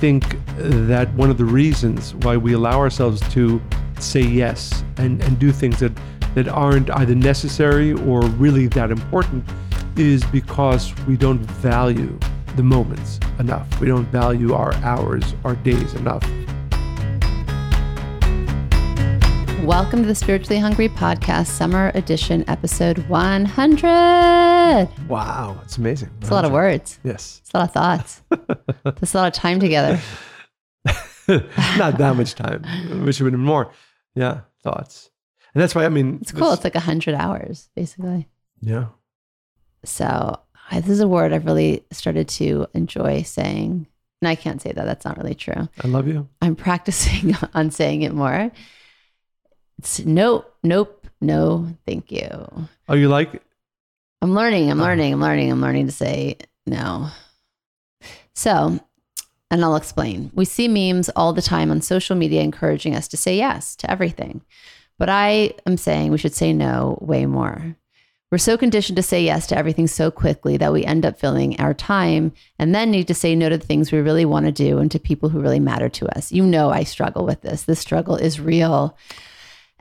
think that one of the reasons why we allow ourselves to say yes and, and do things that, that aren't either necessary or really that important is because we don't value the moments enough. We don't value our hours, our days enough. Welcome to the Spiritually Hungry Podcast, Summer Edition, Episode 100. Wow, it's amazing. It's a lot of words. Yes. It's a lot of thoughts. It's a lot of time together. Not that much time. Wish it would have been more. Yeah, thoughts. And that's why, I mean, It's cool. this- It's like 100 hours, basically. yeah. So, I, this is a word I've really started to enjoy saying. And I can't say that. That's not really true. I love you. I'm practicing on saying it more. It's nope, nope, no, thank you. Oh, you like I'm learning, I'm Oh. learning, I'm learning, I'm learning to say no. So, and I'll explain. We see memes all the time on social media encouraging us to say yes to everything. But I am saying we should say no way more. We're so conditioned to say yes to everything so quickly that we end up filling our time and then need to say no to the things we really want to do and to people who really matter to us. You know, I struggle with this. This struggle is real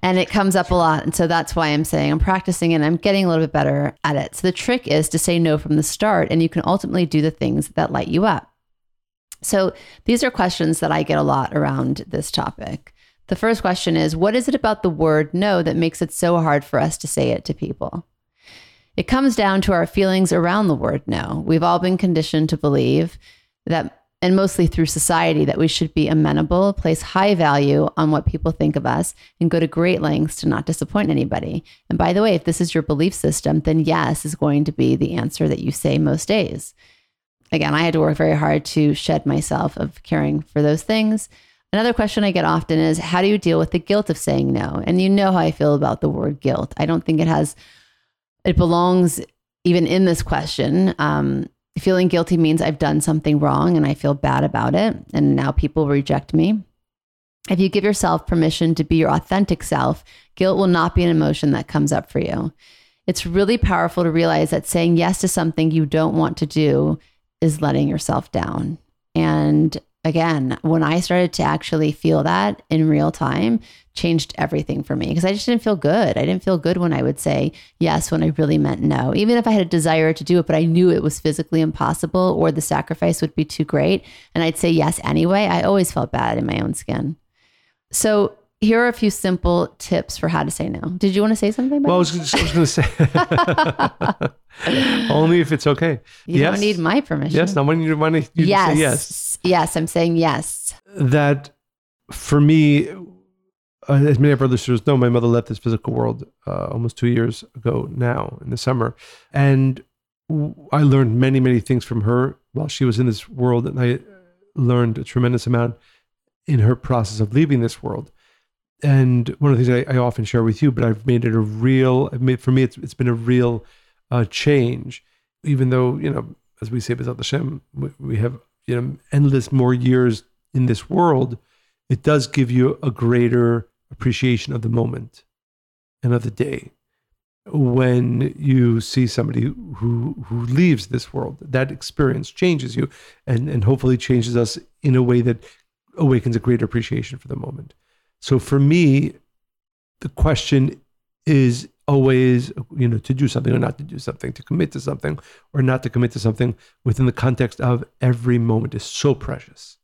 and it comes up a lot. And so that's why I'm saying I'm practicing and I'm getting a little bit better at it. So the trick is to say no from the start, and you can ultimately do the things that light you up. So these are questions that I get a lot around this topic. The first question is What is it about the word no that makes it so hard for us to say it to people? It comes down to our feelings around the word no. We've all been conditioned to believe that and mostly through society, that we should be amenable, place high value on what people think of us, and go to great lengths to not disappoint anybody. And by the way, if this is your belief system, then yes is going to be the answer that you say most days. Again, I had to work very hard to shed myself of caring for those things. Another question I get often is how do you deal with the guilt of saying no? And you know how I feel about the word guilt. I don't think it has, it belongs even in this question. Um, feeling guilty means I've done something wrong and I feel bad about it. And now people reject me. If you give yourself permission to be your authentic self, guilt will not be an emotion that comes up for you. It's really powerful to realize that saying yes to something you don't want to do is letting yourself down. And again, when I started to actually feel that in real time, changed everything for me because I just didn't feel good. I didn't feel good when I would say yes when I really meant no. Even if I had a desire to do it, but I knew it was physically impossible or the sacrifice would be too great, and I'd say yes anyway, I always felt bad in my own skin. So, here are a few simple tips for how to say no. Did you want to say something? Well, I was, I was going to say, only if it's okay. you yes. don't need my permission. Yes, no, when you, you yes. say yes. Yes, I'm saying yes. That for me, uh, as many of our listeners know, my mother left this physical world uh, almost two years ago now in the summer. And I learned many, many things from her while she was in this world. And I learned a tremendous amount in her process of leaving this world. And one of the things I, I often share with you, but I've made it a real, for me, it's, it's been a real uh, change, even though, you know, as we say, B'ezrat Hashem, we, we have, you know, endless more years in this world. It does give you a greater appreciation of the moment and of the day when you see somebody who who leaves this world that experience changes you and and hopefully changes us in a way that awakens a greater appreciation for the moment so for me the question is always you know to do something or not to do something to commit to something or not to commit to something within the context of every moment is so precious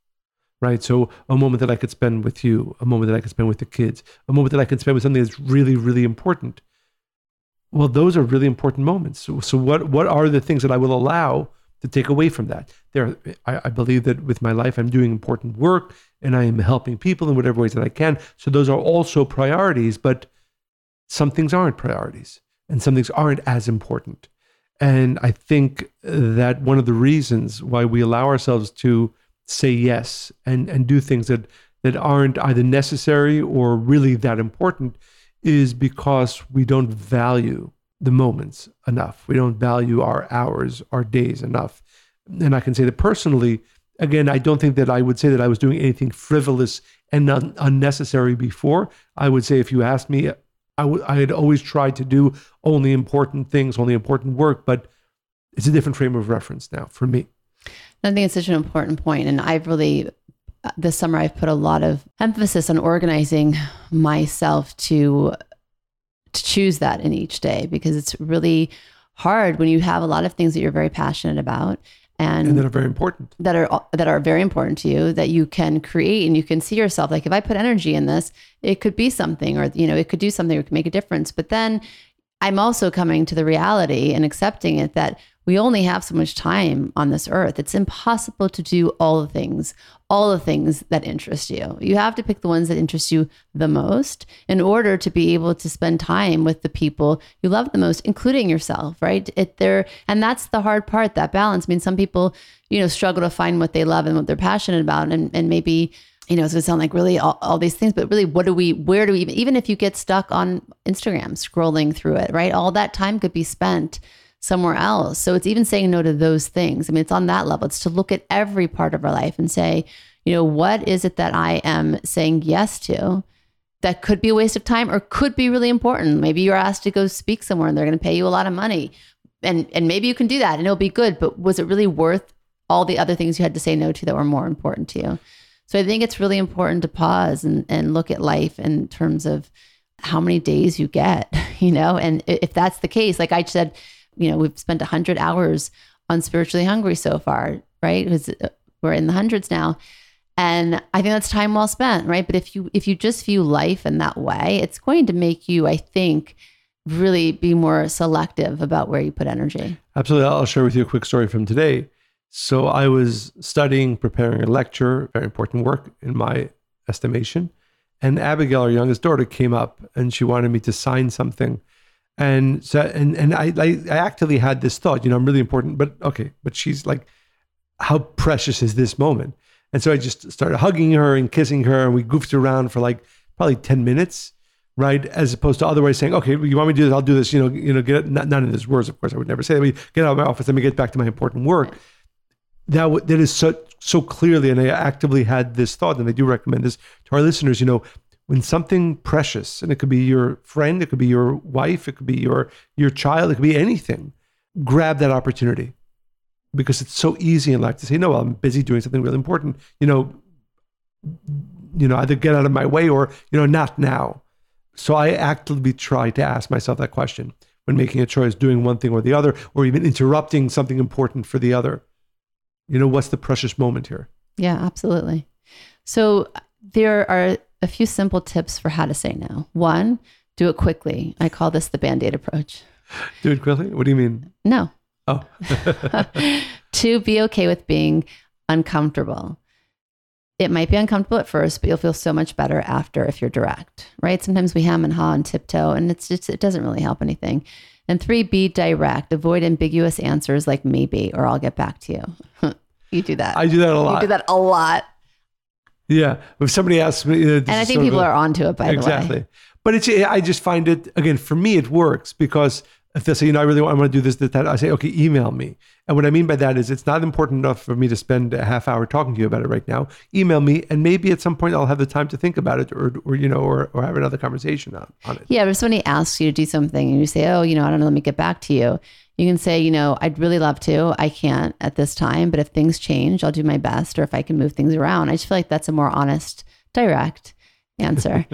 right? So a moment that i could spend with you a moment that i could spend with the kids a moment that i can spend with something that's really really important. Well those are really important moments. So, so what what are the things that i will allow to take away from that. There I, I believe that with my life i'm doing important work and i am helping people in whatever ways that i can. So those are also priorities but some things aren't priorities and some things aren't as important. And i think that one of the reasons why we allow ourselves to say yes and and do things that that aren't either necessary or really that important is because we don't value the moments enough. We don't value our hours, our days enough. And I can say that personally, again, I don't think that I would say that I was doing anything frivolous and un- unnecessary before. I would say if you asked me, I had always tried to do only important things, only important work, but it's a different frame of reference now for me. I think it's such an important point, and I've really uh, this summer I've put a lot of emphasis on organizing myself to to choose that in each day because it's really hard when you have a lot of things that you're very passionate about and, and that are very important that are that are very important to you that you can create and you can see yourself like if I put energy in this, it could be something or you know it could do something or it could make a difference. But then I'm also coming to the reality and accepting it that we only have so much time on this earth. It's impossible to do all the things, all the things that interest you. You have to pick the ones that interest you the most in order to be able to spend time with the people you love the most, including yourself, right? It there and that's the hard part, that balance. I mean, some people, you know, struggle to find what they love and what they're passionate about and, and maybe you know, it's going to sound like really all, all, these things, but really, what do we, where do we even, even if you get stuck on Instagram scrolling through it, right? All that time could be spent somewhere else. So it's even saying no to those things. I mean, it's on that level. It's to look at every part of our life and say, you know, what is it that I am saying yes to that could be a waste of time or could be really important? Maybe you're asked to go speak somewhere and they're going to pay you a lot of money. And, and maybe you can do that and it'll be good, but was it really worth all the other things you had to say no to that were more important to you? So I think it's really important to pause and, and look at life in terms of how many days you get, you know, and if that's the case, like I said, you know, we've spent 100 hours on spiritually hungry so far, right? Because uh, we're in the hundreds now. And I think that's time well spent, right? But if you if you just view life in that way, it's going to make you, I think, really be more selective about where you put energy. Absolutely. I'll share with you a quick story from today. So I was studying, preparing a lecture, very important work in my estimation. And Abigail, our youngest daughter, came up and she wanted me to sign something and so, and and I, I, I actively had this thought, you know, I'm really important, but okay, but she's like, how precious is this moment? And so I just started hugging her and kissing her, and we goofed around for like probably ten minutes, right? As opposed to otherwise saying, okay, you want me to do this? I'll do this. You know, you know, get not, not in his words, of course. I would never say that. Get out of my office. Let me get back to my important work. That that is so so clearly, and I actively had this thought, and I do recommend this to our listeners. You know, when something precious, and it could be your friend, it could be your wife, it could be your your child, it could be anything, grab that opportunity. Because it's so easy in life to say, no, well, I'm busy doing something really important. You know, you know, either get out of my way or, you know, not now. So I actively try to ask myself that question when making a choice, doing one thing or the other, or even interrupting something important for the other. You know, what's the precious moment here? Yeah, absolutely. So there are a few simple tips for how to say no. One, do it quickly. I call this the band aid approach. Do it quickly? What do you mean? No. Oh. Two, be okay with being uncomfortable. It might be uncomfortable at first, but you'll feel so much better after if you're direct, right? Sometimes we ham and haw and tiptoe, and it's just, it doesn't really help anything. And three, be direct. Avoid ambiguous answers like maybe or I'll get back to you. you do that. I do that a lot. You do that a lot. Yeah. If somebody asks me, uh, and I think people are onto it by exactly. the way. Exactly. But it's I just find it again for me it works because if they say you know I really want, I want to do this that, that I say okay email me and what I mean by that is it's not important enough for me to spend a half hour talking to you about it right now email me and maybe at some point I'll have the time to think about it or or you know or, or have another conversation on, on it. Yeah, but if somebody asks you to do something and you say oh you know I don't know let me get back to you you can say, you know, I'd really love to. I can't at this time, but if things change, I'll do my best or if I can move things around. I just feel like that's a more honest, direct answer.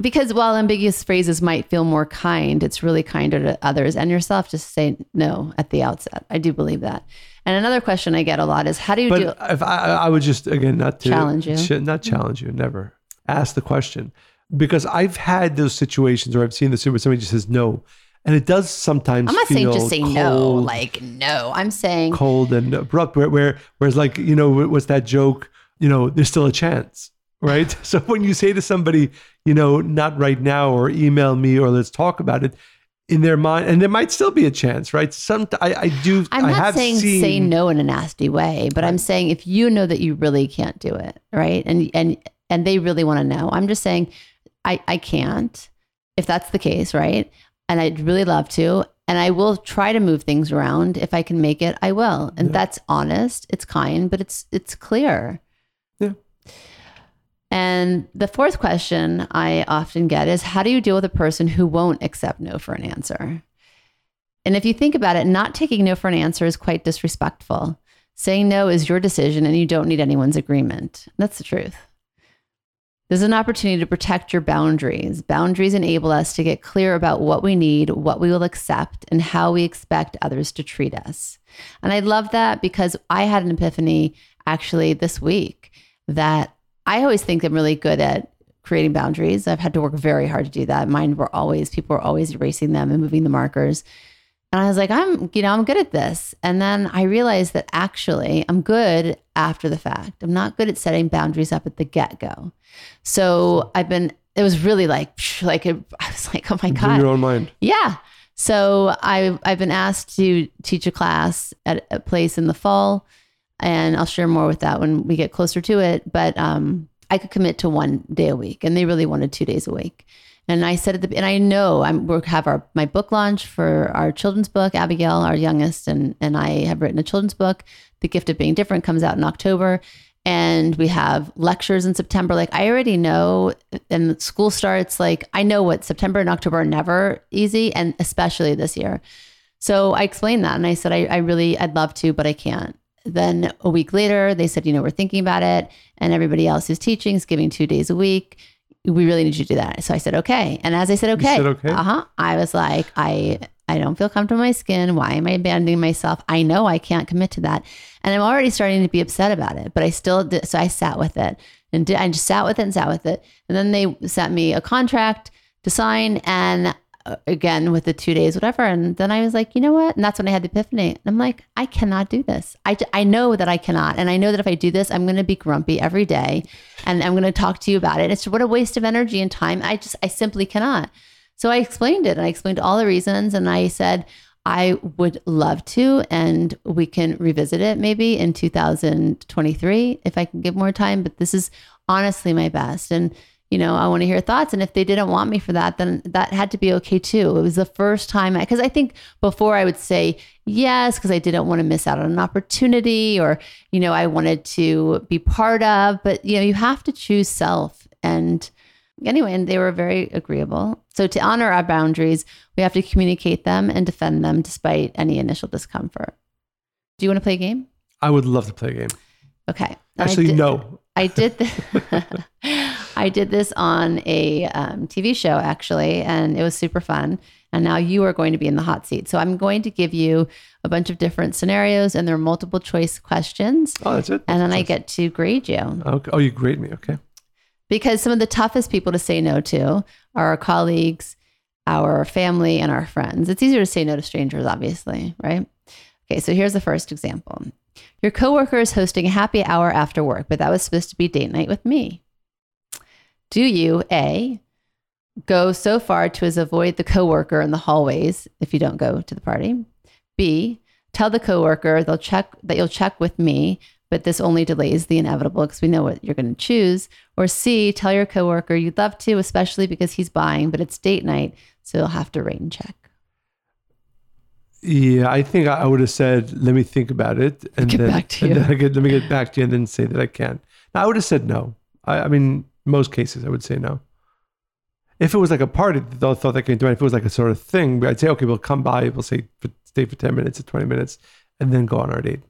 because while ambiguous phrases might feel more kind, it's really kinder to others and yourself just say no at the outset. I do believe that. And another question I get a lot is how do you but do if I, I would just again not to challenge you. Not challenge you, never. Ask the question. Because I've had those situations where I've seen this where somebody just says no and it does sometimes. I'm not saying just say cold, no, like no. I'm saying cold and abrupt. Where, where whereas like you know what's that joke? You know, there's still a chance, right? so when you say to somebody, you know, not right now, or email me, or let's talk about it, in their mind, and there might still be a chance, right? Some I, I do. I'm not I saying seen, say no in a nasty way, but I'm saying if you know that you really can't do it, right? And and and they really want to know. I'm just saying I I can't. If that's the case, right? and I'd really love to. And I will try to move things around if I can make it. I will, and yeah. that's honest. It's kind, but it's it's clear. Yeah. And the fourth question I often get is, how do you deal with a person who won't accept no for an answer? And if you think about it, not taking no for an answer is quite disrespectful. Saying no is your decision and you don't need anyone's agreement. That's the truth. This is an opportunity to protect your boundaries. Boundaries enable us to get clear about what we need, what we will accept, and how we expect others to treat us. And I love that because I had an epiphany actually this week that I always think I'm really good at creating boundaries. I've had to work very hard to do that. Mine were always, people were always erasing them and moving the markers. And I was like, I'm, you know, I'm good at this. And then I realized that actually I'm good after the fact. I'm not good at setting boundaries up at the get go. So I've been, it was really like, like, it, I was like, oh my God. In your own mind. Yeah. So I, I've been asked to teach a class at a place in the fall. And I'll share more with that when we get closer to it. But um, I could commit to one day a week. And they really wanted two days a week. And I said at the and I know I'm we have our my book launch for our children's book. Abigail, our youngest, and and I have written a children's book. The Gift of Being Different comes out in October, and we have lectures in September. Like I already know, and school starts. Like I know what September and October are never easy, and especially this year. So I explained that, and I said I, I really I'd love to, but I can't. Then a week later, they said, you know, we're thinking about it, and everybody else who's teaching is giving two days a week we really need you to do that. So I said, okay. And as I said, okay, okay? uh huh. I was like, I, I don't feel comfortable in my skin. Why am I abandoning myself? I know I can't commit to that. And I'm already starting to be upset about it, but I still did. So I sat with it and did, I just sat with it and sat with it. And then they sent me a contract to sign. And again with the two days, whatever. And then I was like, you know what? And that's when I had the epiphany. And I'm like, I cannot do this. I, I know that I cannot. And I know that if I do this, I'm going to be grumpy every day and I'm going to talk to you about it. It's what a waste of energy and time. I just, I simply cannot. So I explained it and I explained all the reasons. And I said, I would love to, and we can revisit it maybe in 2023 if I can give more time. But this is honestly my best. And you know, I want to hear thoughts. And if they didn't want me for that, then that had to be okay too. It was the first time because I, I, think before I would say yes because I didn't want to miss out on an opportunity or, you know, I wanted to be part of. But, you know, you have to choose self. And anyway, and they were very agreeable. So to honor our boundaries, we have to communicate them and defend them despite any initial discomfort. Do you want to play a game? I would love to play a game. Okay. Actually, I did, no. I did. Th- I did this on a um, TV show actually, and it was super fun. And now you are going to be in the hot seat. So I'm going to give you a bunch of different scenarios, and there are multiple choice questions. Oh, that's it. And then I get to grade you. Okay. Oh, you grade me. Okay. Because some of the toughest people to say no to are our colleagues, our family, and our friends. It's easier to say no to strangers, obviously, right? Okay, so here's the first example. Your coworker is hosting a happy hour after work, but that was supposed to be date night with me. Do you A, go so far to as avoid the coworker in the hallways if you don't go to the party? B, tell the coworker they'll check that you'll check with me, but this only delays the inevitable because we know what you're going to choose. Or C, tell your coworker you'd love to, especially because he's buying, but it's date night, so you'll have to rain check. Yeah, I think I would have said, "Let me think about it," and get then, back to you. Then I get, let me get back to you, and then say that I can. Now, I would have said no. I, I, mean, most cases, I would say no. If it was like a party, they thought they could do it. If it was like a sort of thing, I'd say, "Okay, we'll come by. We'll say stay for ten minutes or twenty minutes, and then go on our date."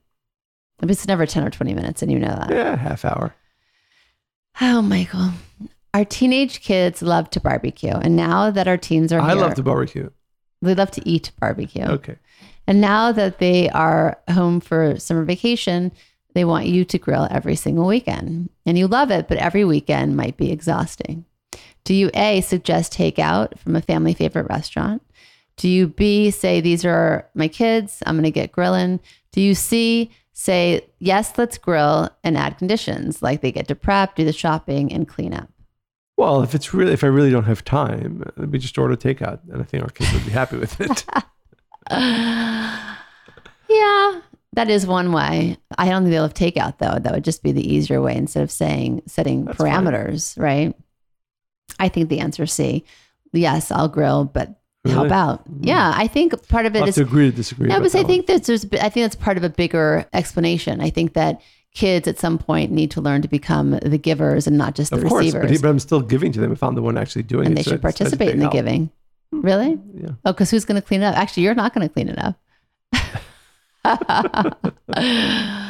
But It's never ten or twenty minutes, and you know that. Yeah, half hour. Oh, Michael, our teenage kids love to barbecue, and now that our teens are, I here, love to barbecue. They love to eat barbecue. Okay. And now that they are home for summer vacation, they want you to grill every single weekend. And you love it, but every weekend might be exhausting. Do you A, suggest takeout from a family favorite restaurant? Do you B, say, these are my kids, I'm going to get grilling? Do you C, say, yes, let's grill and add conditions like they get to prep, do the shopping, and clean up? Well, if it's really if I really don't have time, we just order takeout, and I think our kids would be happy with it. yeah, that is one way. I don't think they'll have takeout though. That would just be the easier way instead of saying setting That's parameters, fine. right? I think the answer is C. Yes, I'll grill, but really? how about? Mm. Yeah, I think part of it I'll is to agree to disagree. Yeah, but I think that there's. I think that's part of a bigger explanation. I think that kids at some point need to learn to become the givers and not just the of course, receivers. But, he, but I'm still giving to them if I'm the one actually doing and it. And they so should participate in the help. giving. Really? Yeah. Oh, because who's going to clean it up? Actually, you're not going to clean it up.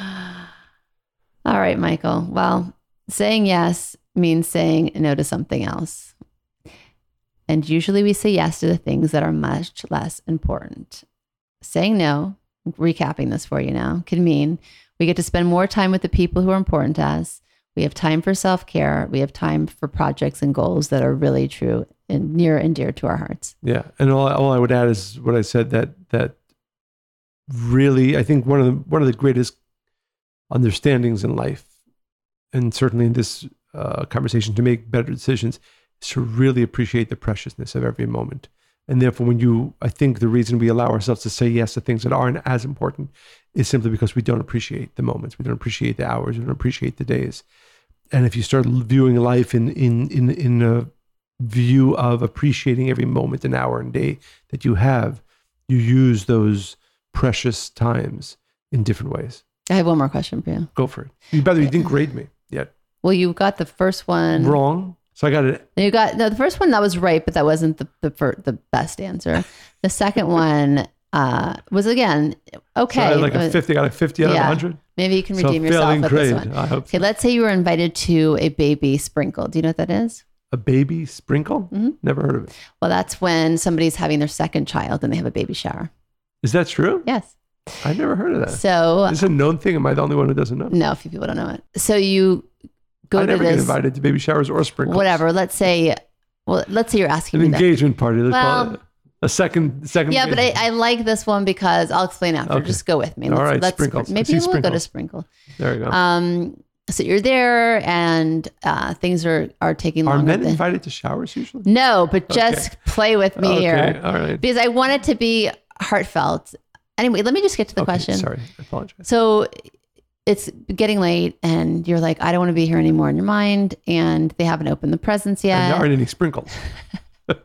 right, Michael. Well, saying yes means saying no to something else. And usually we say yes to the things that are much less important. Saying no, recapping this for you now, can mean we get to spend more time with the people who are important to us. We have time for self care. We have time for projects and goals that are really true and near and dear to our hearts. Yeah, and all, all I would add is what I said that that really I think one of the one of the greatest understandings in life, and certainly in this uh, conversation, to make better decisions, is to really appreciate the preciousness of every moment. And therefore, when you, I think the reason we allow ourselves to say yes to things that aren't as important is simply because we don't appreciate the moments, we don't appreciate the hours, we don't appreciate the days. And if you start viewing life in in in in a view of appreciating every moment and hour and day that you have, you use those precious times in different ways. I have one more question for you. Go for it. You better you didn't grade me yet. Well, you got the first one Wrong. So I got it. You got no, the first one that was right, but that wasn't the the, fir- the best answer. The second one uh, was again okay. So I had like a 50, I got a 50 out of Yeah. 100. Maybe you can So redeem yourself with grade. this one. I hope Okay, let's say you were invited to a baby sprinkle. Do you know what that is? a baby sprinkle? Mhm. Never heard of it. Well, that's when somebody's having their second child and they have a baby shower. Is that true? Yes. I've never heard of that. So Is it a known thing? Am I the only one who doesn't know? no, a few people don't know it. So you go I to never get invited to baby showers or sprinkles. whatever. Let's say, well, let's say you're asking An me that. engagement party. Let's call Well- it a second. Second. Yeah, but I, I like this one because I'll explain after. Okay. Just go with me. All right, sprinkles. Maybe we'll go to sprinkles. sprinkle. there you go. Um, so you're there, and uh, things are are taking Are longer. men than- invited to showers usually? no, but just play with me okay. here All right. because I want it to be heartfelt. Anyway, let me just get to the Okay, question. Sorry, I apologize. So it's getting late, and you're like, I don't want to be here anymore in your mind, and they haven't opened the presents And yet. there aren't any sprinkles.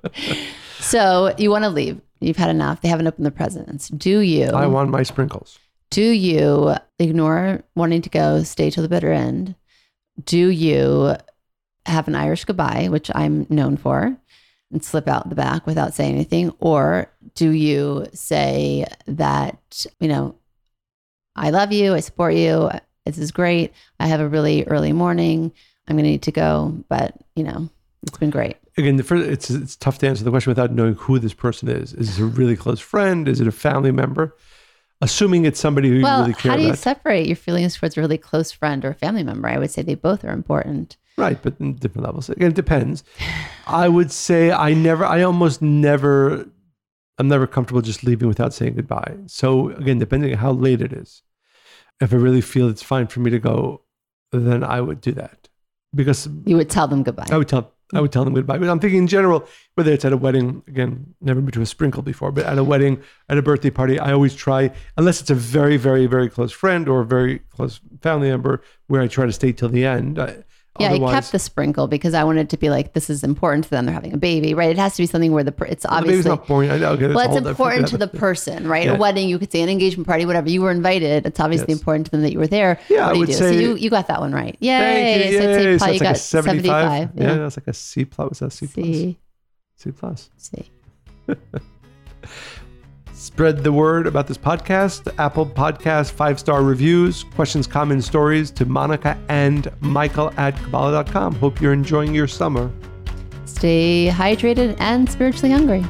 So you want to leave. You've had enough. They haven't opened the presents. Do you? I want my sprinkles. Do you ignore wanting to go, stay till the bitter end? Do you have an Irish goodbye, which I'm known for, and slip out the back without saying anything? Or do you say that, you know, I love you, I support you, this is great. I have a really early morning. I'm going to need to go, but, you know, it's been great. Again, the first, it's it's tough to answer the question without knowing who this person is. Is it a really close friend? Is it a family member? Assuming it's somebody who well, you really care how do you about. separate your feelings towards a really close friend or a family member? I would say they both are important. Right, but in different levels. Again, it depends. I would say I never, I almost never, I'm never comfortable just leaving without saying goodbye. So again, depending on how late it is, if I really feel it's fine for me to go, then I would do that because You would tell them goodbye. I would tell, I would tell them goodbye. But I'm thinking in general, whether it's at a wedding, again, never been to a sprinkle before, but at a wedding, at a birthday party, I always try, unless it's a very, very, very close friend or a very close family member, where I try to stay till the end. I, Yeah, I kept the sprinkle because I wanted to be like, this is important to them. They're having a baby, right? It has to be something where the per- it's Well, obviously not born. I know. Okay, well, it's important to the person, right? Yeah. A wedding, you could say an engagement party, whatever. You were invited. It's obviously Yes. important to them that you were there. Yeah, what I do you would do? say- so you, you got that one right. Yay! Thank you. So I'd say Yay. So like a got 75. Yeah, Yeah. that's like a C plus. What's that? C plus. C, C plus. C. Spread the word about this podcast. Apple Podcast five star reviews, questions, comments, stories to Monica and Michael at Kabbalah.com. Hope you're enjoying your summer. Stay hydrated and spiritually hungry.